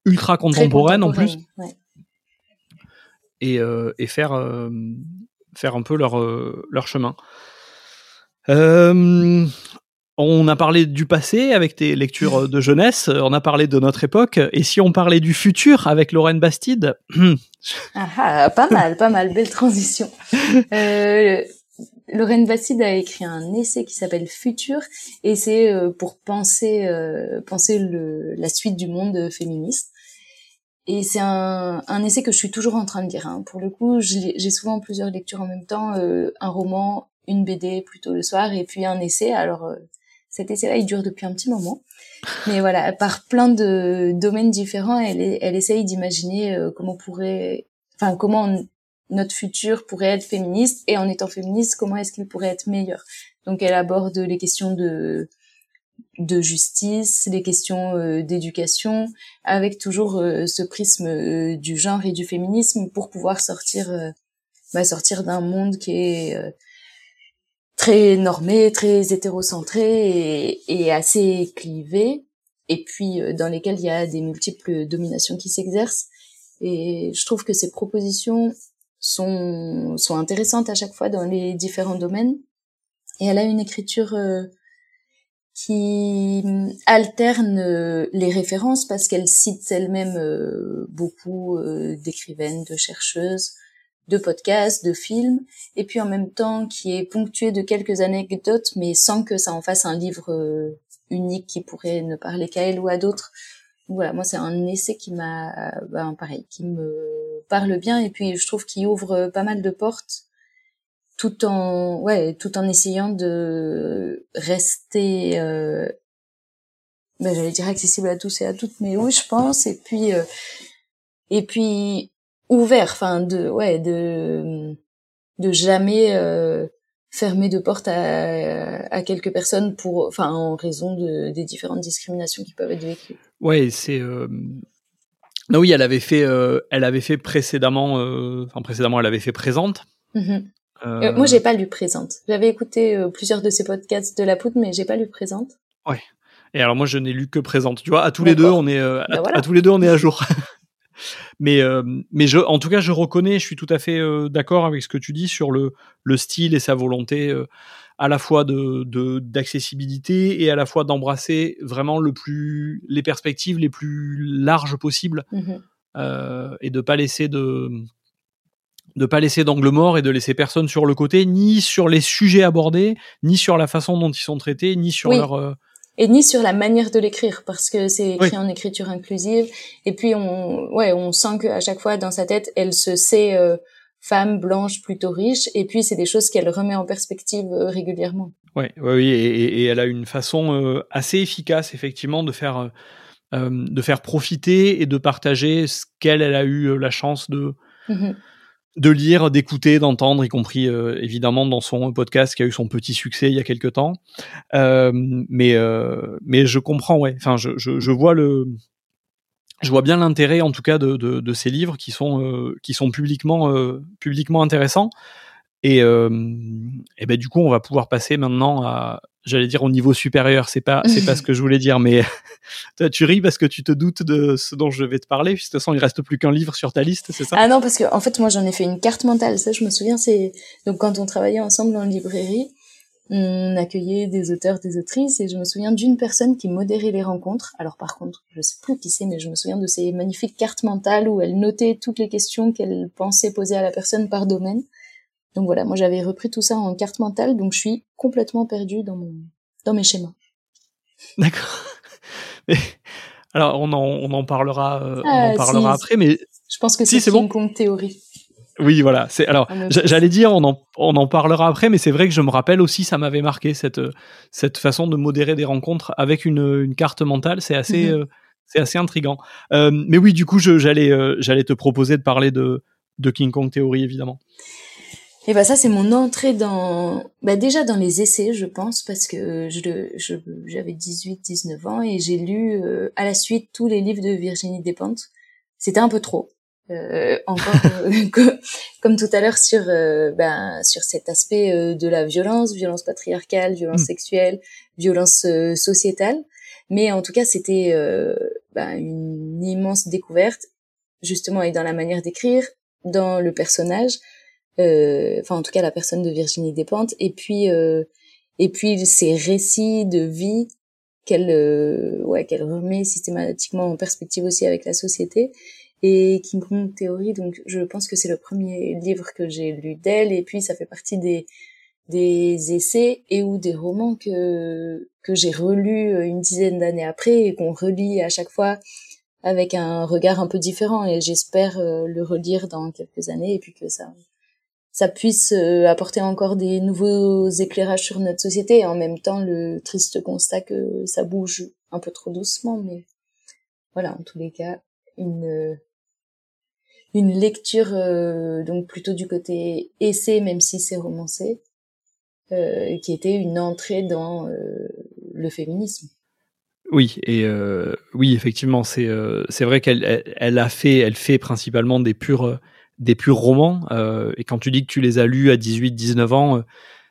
ultra contemporaine, en plus. Ouais. Et, et faire, faire un peu leur, leur chemin. Euh, on a parlé du passé avec tes lectures de jeunesse, on a parlé de notre époque, et si on parlait du futur avec Lorraine Bastide ah, ah, Pas mal, pas mal, belle transition. Euh, Lorraine Bastide a écrit un essai qui s'appelle Futur, et c'est euh, pour penser, euh, penser le, la suite du monde féministe. Et c'est un, un, essai que je suis toujours en train de lire. Hein. Pour le coup, j'ai souvent plusieurs lectures en même temps, euh, un roman, une BD plutôt le soir, et puis un essai. Alors euh, cet essai-là, il dure depuis un petit moment. Mais voilà, par plein de domaines différents, elle, elle essaye d'imaginer euh, comment pourrait, enfin, comment notre futur pourrait être féministe et en étant féministe, comment est-ce qu'il pourrait être meilleur. Donc, elle aborde les questions de de justice, les questions euh, d'éducation, avec toujours euh, ce prisme euh, du genre et du féminisme pour pouvoir sortir, bah, sortir d'un monde qui est très normé, très hétérocentré et, assez clivé, et puis dans lesquels il y a des multiples dominations qui s'exercent. Et je trouve que ces propositions sont, sont intéressantes à chaque fois dans les différents domaines. Et elle a une écriture qui alterne euh, les références parce qu'elle cite elle-même euh, beaucoup euh, d'écrivaines, de chercheuses, de podcasts, de films, et puis en même temps qui est ponctué de quelques anecdotes, mais sans que ça en fasse un livre euh, unique qui pourrait ne parler qu'à elle ou à d'autres. Voilà, moi c'est un essai qui m'a, ben, pareil, qui me parle bien, et puis je trouve qu'il ouvre pas mal de portes, tout en, ouais, tout en essayant de rester, euh, ben, j'allais dire accessible à tous et à toutes, mais oui, je pense, et puis, euh, et puis ouvert, enfin de ouais de de jamais euh, fermer de porte à, à quelques personnes pour enfin en raison de des différentes discriminations qui peuvent être vécues. Ouais, c'est euh... non oui, elle avait fait euh, elle avait fait précédemment euh, enfin précédemment elle avait fait présente. Mm -hmm. Euh... moi, j'ai pas lu présente. J'avais écouté euh, plusieurs de ses podcasts de la poudre, mais j'ai pas lu présente. Ouais. Et alors moi, je n'ai lu que présente. Tu vois, à tous les deux, on est euh, à, ben voilà. à, tous les deux, on est à jour. mais euh, mais je, en tout cas, je reconnais, je suis tout à fait euh, d'accord avec ce que tu dis sur le le style et sa volonté euh, à la fois de d'accessibilité et à la fois d'embrasser vraiment le plus les perspectives les plus larges possibles mm -hmm. et de pas laisser de de pas laisser d'angle mort et de laisser personne sur le côté, ni sur les sujets abordés, ni sur la façon dont ils sont traités, ni sur leur euh, et ni sur la manière de l'écrire parce que c'est écrit en écriture inclusive. Et puis on ouais on sent qu'à chaque fois dans sa tête elle se sait euh, femme blanche plutôt riche. Et puis c'est des choses qu'elle remet en perspective euh, régulièrement. Ouais, oui et, et, elle a une façon assez efficace effectivement de faire de faire profiter et de partager ce qu'elle elle a eu la chance de mmh de lire, d'écouter, d'entendre, y compris euh, évidemment dans son podcast qui a eu son petit succès il y a quelque temps. Euh, mais euh, mais je comprends, ouais. Enfin, je, je, je, vois le, je vois bien l'intérêt en tout cas de, de, de ces livres qui sont euh, qui sont publiquement publiquement intéressants. Et, et ben du coup, on va pouvoir passer maintenant à, j'allais dire au niveau supérieur, c'est pas c'est pas ce que je voulais dire, mais toi tu ris parce que tu te doutes de ce dont je vais te parler. Puisque de toute façon, il reste plus qu'un livre sur ta liste, c'est ça? Ah non, parce que en fait, moi j'en ai fait une carte mentale. Ça, je me souviens, c'est donc quand on travaillait ensemble en librairie, on accueillait des auteurs, des autrices, et je me souviens d'une personne qui modérait les rencontres. Alors par contre, je sais plus qui c'est, mais je me souviens de ces magnifiques cartes mentales où elle notait toutes les questions qu'elle pensait poser à la personne par domaine. Donc voilà, moi j'avais repris tout ça en carte mentale, donc je suis complètement perdue dans mon dans mes schémas. D'accord. alors on en, on en parlera, euh, on en ah, parlera après, mais je pense que c'est si, une bon. théorie. Oui, voilà. C'est alors, ah, j'allais dire, on en, on en parlera après, mais c'est vrai que je me rappelle aussi, ça m'avait marqué cette cette façon de modérer des rencontres avec une, une carte mentale. C'est assez, mhm. euh, c'est assez intrigant. Euh, mais oui, du coup, j'allais j'allais te proposer de parler de de King Kong Theory, évidemment. Et bah ça c'est mon entrée dans bah déjà dans les essais je pense parce que je j'avais 18 19 ans et j'ai lu euh, à la suite tous les livres de Virginie Despentes. C'était un peu trop. Euh, encore euh, comme tout à l'heure sur euh, ben sur cet aspect de la violence, violence patriarcale, violence mm. sexuelle, violence sociétale, mais en tout cas c'était ben, une immense découverte justement et dans la manière d'écrire, dans le personnage, euh, enfin en tout cas la personne de Virginie Despentes, et puis euh, et puis ces récits de vie qu'elle euh, ouais qu'elle remet systématiquement en perspective aussi avec la société. Et King Kong Theory donc je pense que c'est le premier livre que j'ai lu d'elle. Et puis ça fait partie des des essais et ou des romans que que j'ai relus une dizaine d'années après et qu'on relit à chaque fois avec un regard un peu différent. Et j'espère le relire dans quelques années et puis que ça ça puisse euh, apporter encore des nouveaux éclairages sur notre société en même temps le triste constat que ça bouge un peu trop doucement mais voilà en tous les cas une une lecture euh, donc plutôt du côté essai même si c'est romancé euh, qui était une entrée dans le féminisme. Oui et oui effectivement c'est c'est vrai qu'elle elle, a fait elle fait principalement des purs des purs romans. Euh, et quand tu dis que tu les as lus à 18-19 ans, euh,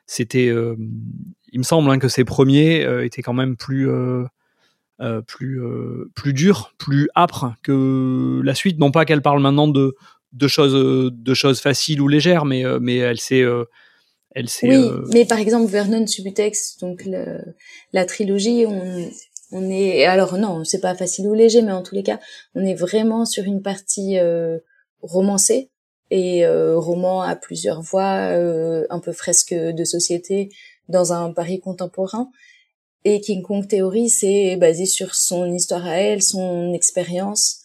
c'était, euh, il me semble hein, que ces premiers étaient quand même plus plus plus durs, plus âpres que la suite. Non pas qu'elle parle maintenant de de choses de choses faciles ou légères, mais mais elle s'est elle oui, mais par exemple Vernon Subutex, donc la trilogie, on, on est alors non, c'est pas facile ou léger, mais en tous les cas, on est vraiment sur une partie romancée et euh, roman à plusieurs voix, euh, un peu fresque de société dans un Paris contemporain. Et King Kong Theory, c'est basé sur son histoire à elle, son expérience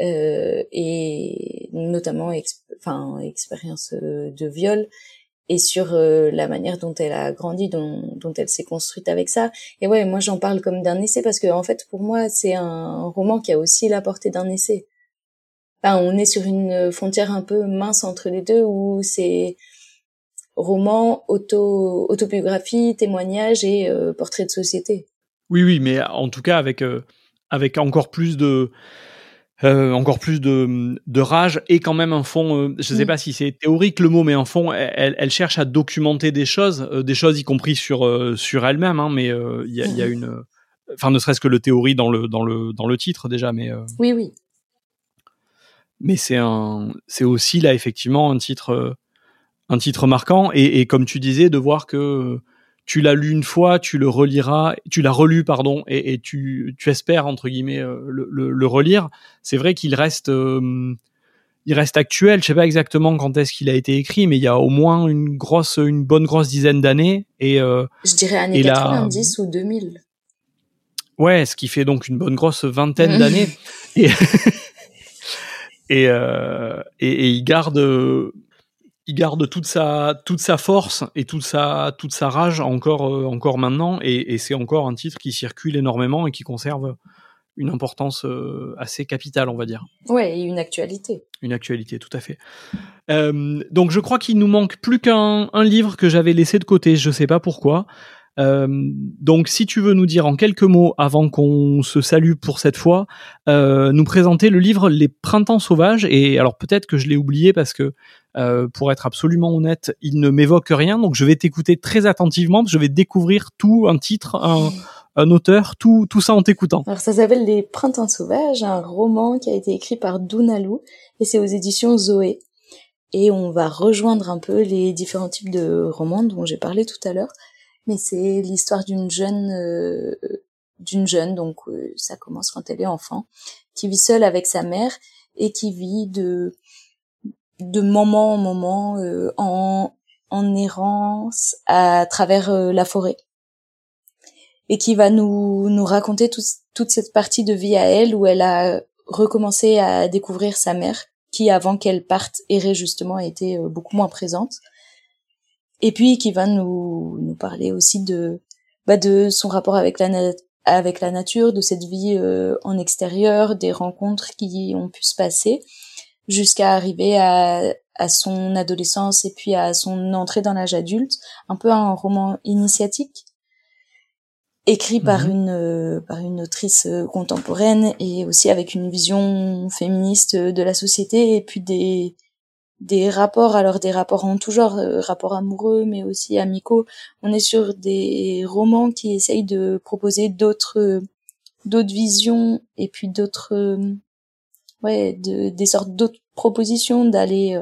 euh, et notamment enfin expérience euh, de viol et sur la manière dont elle a grandi, dont, dont elle s'est construite avec ça. Et ouais, moi j'en parle comme d'un essai parce que en fait pour moi c'est un roman qui a aussi la portée d'un essai on est sur une frontière un peu mince entre les deux où c'est roman, auto, autobiographie, témoignage et euh, portrait de société. Oui, oui, mais en tout cas avec euh, avec encore plus de euh, encore plus de, de rage et quand même un fond, je ne sais mm. pas si c'est théorique le mot, mais un fond, elle, elle, cherche à documenter des choses, des choses y compris sur sur elle-même, hein, mais il y a, y, a, mm. une, enfin ne serait-ce que le théorie dans le dans le dans le titre déjà, mais oui oui mais c'est un, c'est aussi là effectivement un titre, euh, un titre marquant. Et, et, comme tu disais, de voir que tu l'as lu une fois, tu le reliras, tu l'as relu pardon, et, et, tu, tu espères entre guillemets euh, le, le, le relire. C'est vrai qu'il reste, euh, il reste actuel. Je sais pas exactement quand est-ce qu'il a été écrit, mais il y a au moins une grosse, une bonne grosse dizaine d'années. Et euh, je dirais années 90 ou 2000. Ouais, ce qui fait donc une bonne grosse vingtaine d'années. Et, et, euh, et, et, il garde, il garde toute sa toute sa force et toute sa toute sa rage encore euh, encore maintenant. Et, et c'est encore un titre qui circule énormément et qui conserve une importance euh, assez capitale, on va dire. Ouais, et une actualité. Une actualité, tout à fait. Euh, donc je crois qu'il nous manque plus qu'un un livre que j'avais laissé de côté, je sais pas pourquoi. Euh, donc si tu veux nous dire en quelques mots, avant qu'on se salue pour cette fois, euh, nous présenter le livre Les Printemps Sauvages. Et alors peut-être que je l'ai oublié parce que euh, pour être absolument honnête, il ne m'évoque rien. Donc je vais t'écouter très attentivement. Je vais découvrir tout, un titre, un auteur, tout, tout ça en t'écoutant. Alors ça s'appelle Les Printemps Sauvages, un roman qui a été écrit par Dunalou et c'est aux éditions Zoé. Et on va rejoindre un peu les différents types de romans dont j'ai parlé tout à l'heure. Mais c'est l'histoire d'une jeune, euh, d'une jeune, donc euh, ça commence quand elle est enfant, qui vit seule avec sa mère et qui vit de de moment en moment euh, en en errance à travers la forêt. Et qui va nous, nous raconter toute cette partie de vie à elle où elle a recommencé à découvrir sa mère qui avant qu'elle parte errait justement était euh, beaucoup moins présente et puis qui va nous, nous parler aussi de bah, de son rapport avec la avec la nature de cette vie euh, en extérieur des rencontres qui ont pu se passer jusqu'à arriver à, à son adolescence et puis à son entrée dans l'âge adulte un peu un roman initiatique écrit par mhm. une euh, par une autrice euh, contemporaine et aussi avec une vision féministe de la société et puis des des rapports alors des rapports en tout genre euh, rapports amoureux mais aussi amicaux on est sur des romans qui essayent de proposer d'autres d'autres visions et puis d'autres ouais de, des sortes d'autres propositions d'aller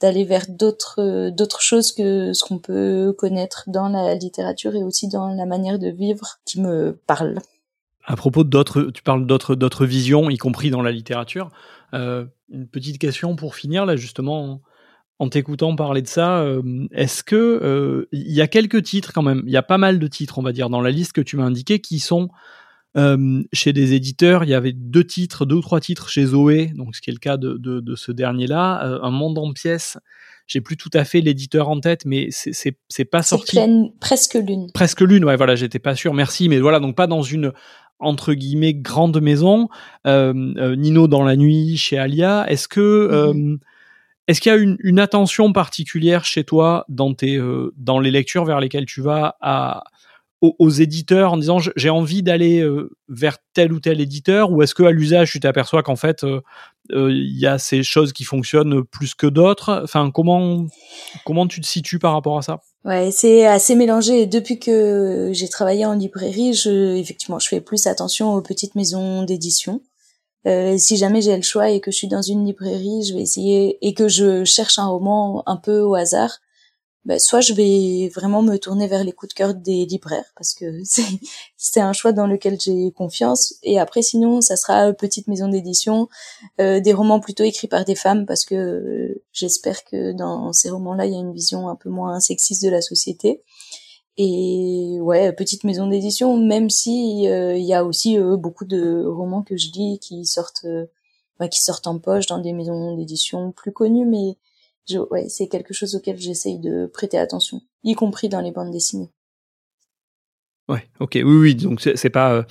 d'aller vers d'autres euh, d'autres choses que ce qu'on peut connaître dans la littérature et aussi dans la manière de vivre qui me parle. À propos d'autres, tu parles d'autres d'autres visions, y compris dans la littérature. Euh, une petite question pour finir là, justement, en, t'écoutant parler de ça, euh, est-ce que il y a quelques titres quand même, il y a pas mal de titres, on va dire, dans la liste que tu m'as indiqué, qui sont euh, chez des éditeurs, il y avait deux titres, deux ou trois titres chez Zoé, donc ce qui est le cas de, de, de ce dernier-là. Euh, un monde en pièces, j'ai plus tout à fait l'éditeur en tête, mais c'est pas sorti. Pleine, presque lune. Presque lune, ouais, voilà, j'étais pas sûr, merci, mais voilà, donc pas dans une entre guillemets grande maison. Euh, euh Nino dans la nuit chez Alia. Est-ce que mm-hmm. est-ce qu'il y a une, une, attention particulière chez toi dans tes dans les lectures vers lesquelles tu vas à aux, éditeurs en disant j'ai envie d'aller euh, vers tel ou tel éditeur ou est-ce que à l'usage tu t'aperçois qu'en fait euh, euh, il y a ces choses qui fonctionnent plus que d'autres? Enfin comment comment tu te situes par rapport à ça? Ouais c'est assez mélangé. Depuis que j'ai travaillé en librairie je effectivement je fais plus attention aux petites maisons d'édition. Si jamais j'ai le choix et que je suis dans une librairie je vais essayer et que je cherche un roman un peu au hasard bah, soit je vais vraiment me tourner vers les coups de cœur des libraires parce que c'est un choix dans lequel j'ai confiance. Et après sinon ça sera petite maison d'édition euh, des romans plutôt écrits par des femmes parce que euh, j'espère que dans ces romans-là il y a une vision un peu moins sexiste de la société. Et ouais petite maison d'édition même si euh, il y a aussi beaucoup de romans que je lis qui sortent bah, qui sortent en poche dans des maisons d'édition plus connues mais ouais, c'est quelque chose auquel j'essaye de prêter attention, y compris dans les bandes dessinées. Ouais, ok, oui, oui, donc c'est pas euh,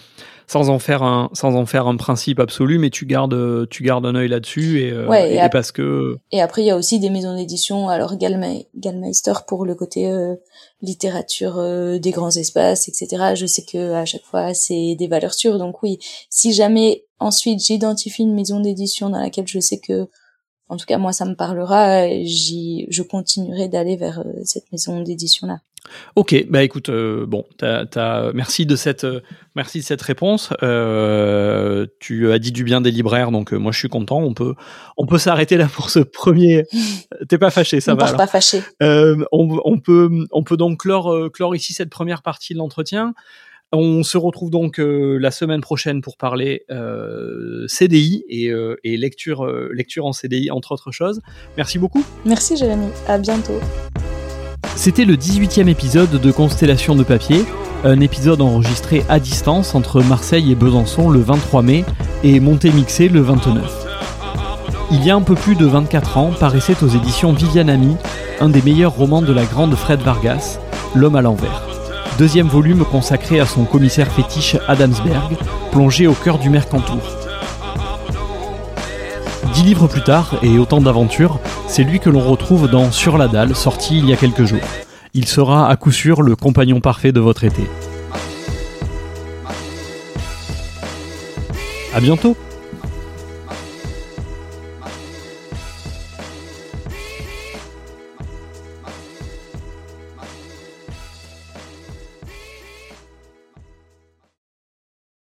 sans en faire un sans en faire un principe absolu, mais tu gardes tu gardes un œil là-dessus et, euh, et, parce que et après il y a aussi des maisons d'édition, alors Gallmeister pour le côté euh, littérature des grands espaces, etc. Je sais que à chaque fois c'est des valeurs sûres, donc oui, si jamais ensuite j'identifie une maison d'édition dans laquelle je sais que en tout cas moi ça me parlera j'y je continuerai d'aller vers euh, cette maison d'édition là ok. Bah écoute euh, bon t'as, merci de cette euh, merci de cette réponse. Euh, tu as dit du bien des libraires donc moi je suis content. On peut on peut s'arrêter là pour ce premier. T'es pas fâché ça on va pas fâché. On, on, peut on peut donc clore clore ici cette première partie de l'entretien On se retrouve donc la semaine prochaine pour parler CDI et, et lecture, lecture en CDI, entre autres choses. Merci beaucoup. Merci Jérémy, à bientôt. C'était le 18e épisode de Constellation de papier, un épisode enregistré à distance entre Marseille et Besançon le 23 mai et monté mixé le 29. Il y a un peu plus de 24 ans paraissait aux éditions Viviane Ami un des meilleurs romans de la grande Fred Vargas, L'homme à l'envers. Deuxième volume consacré à son commissaire fétiche Adamsberg, plongé au cœur du Mercantour. Dix livres plus tard, et autant d'aventures, c'est lui que l'on retrouve dans Sur la dalle, sorti il y a quelques jours. Il sera à coup sûr le compagnon parfait de votre été. A bientôt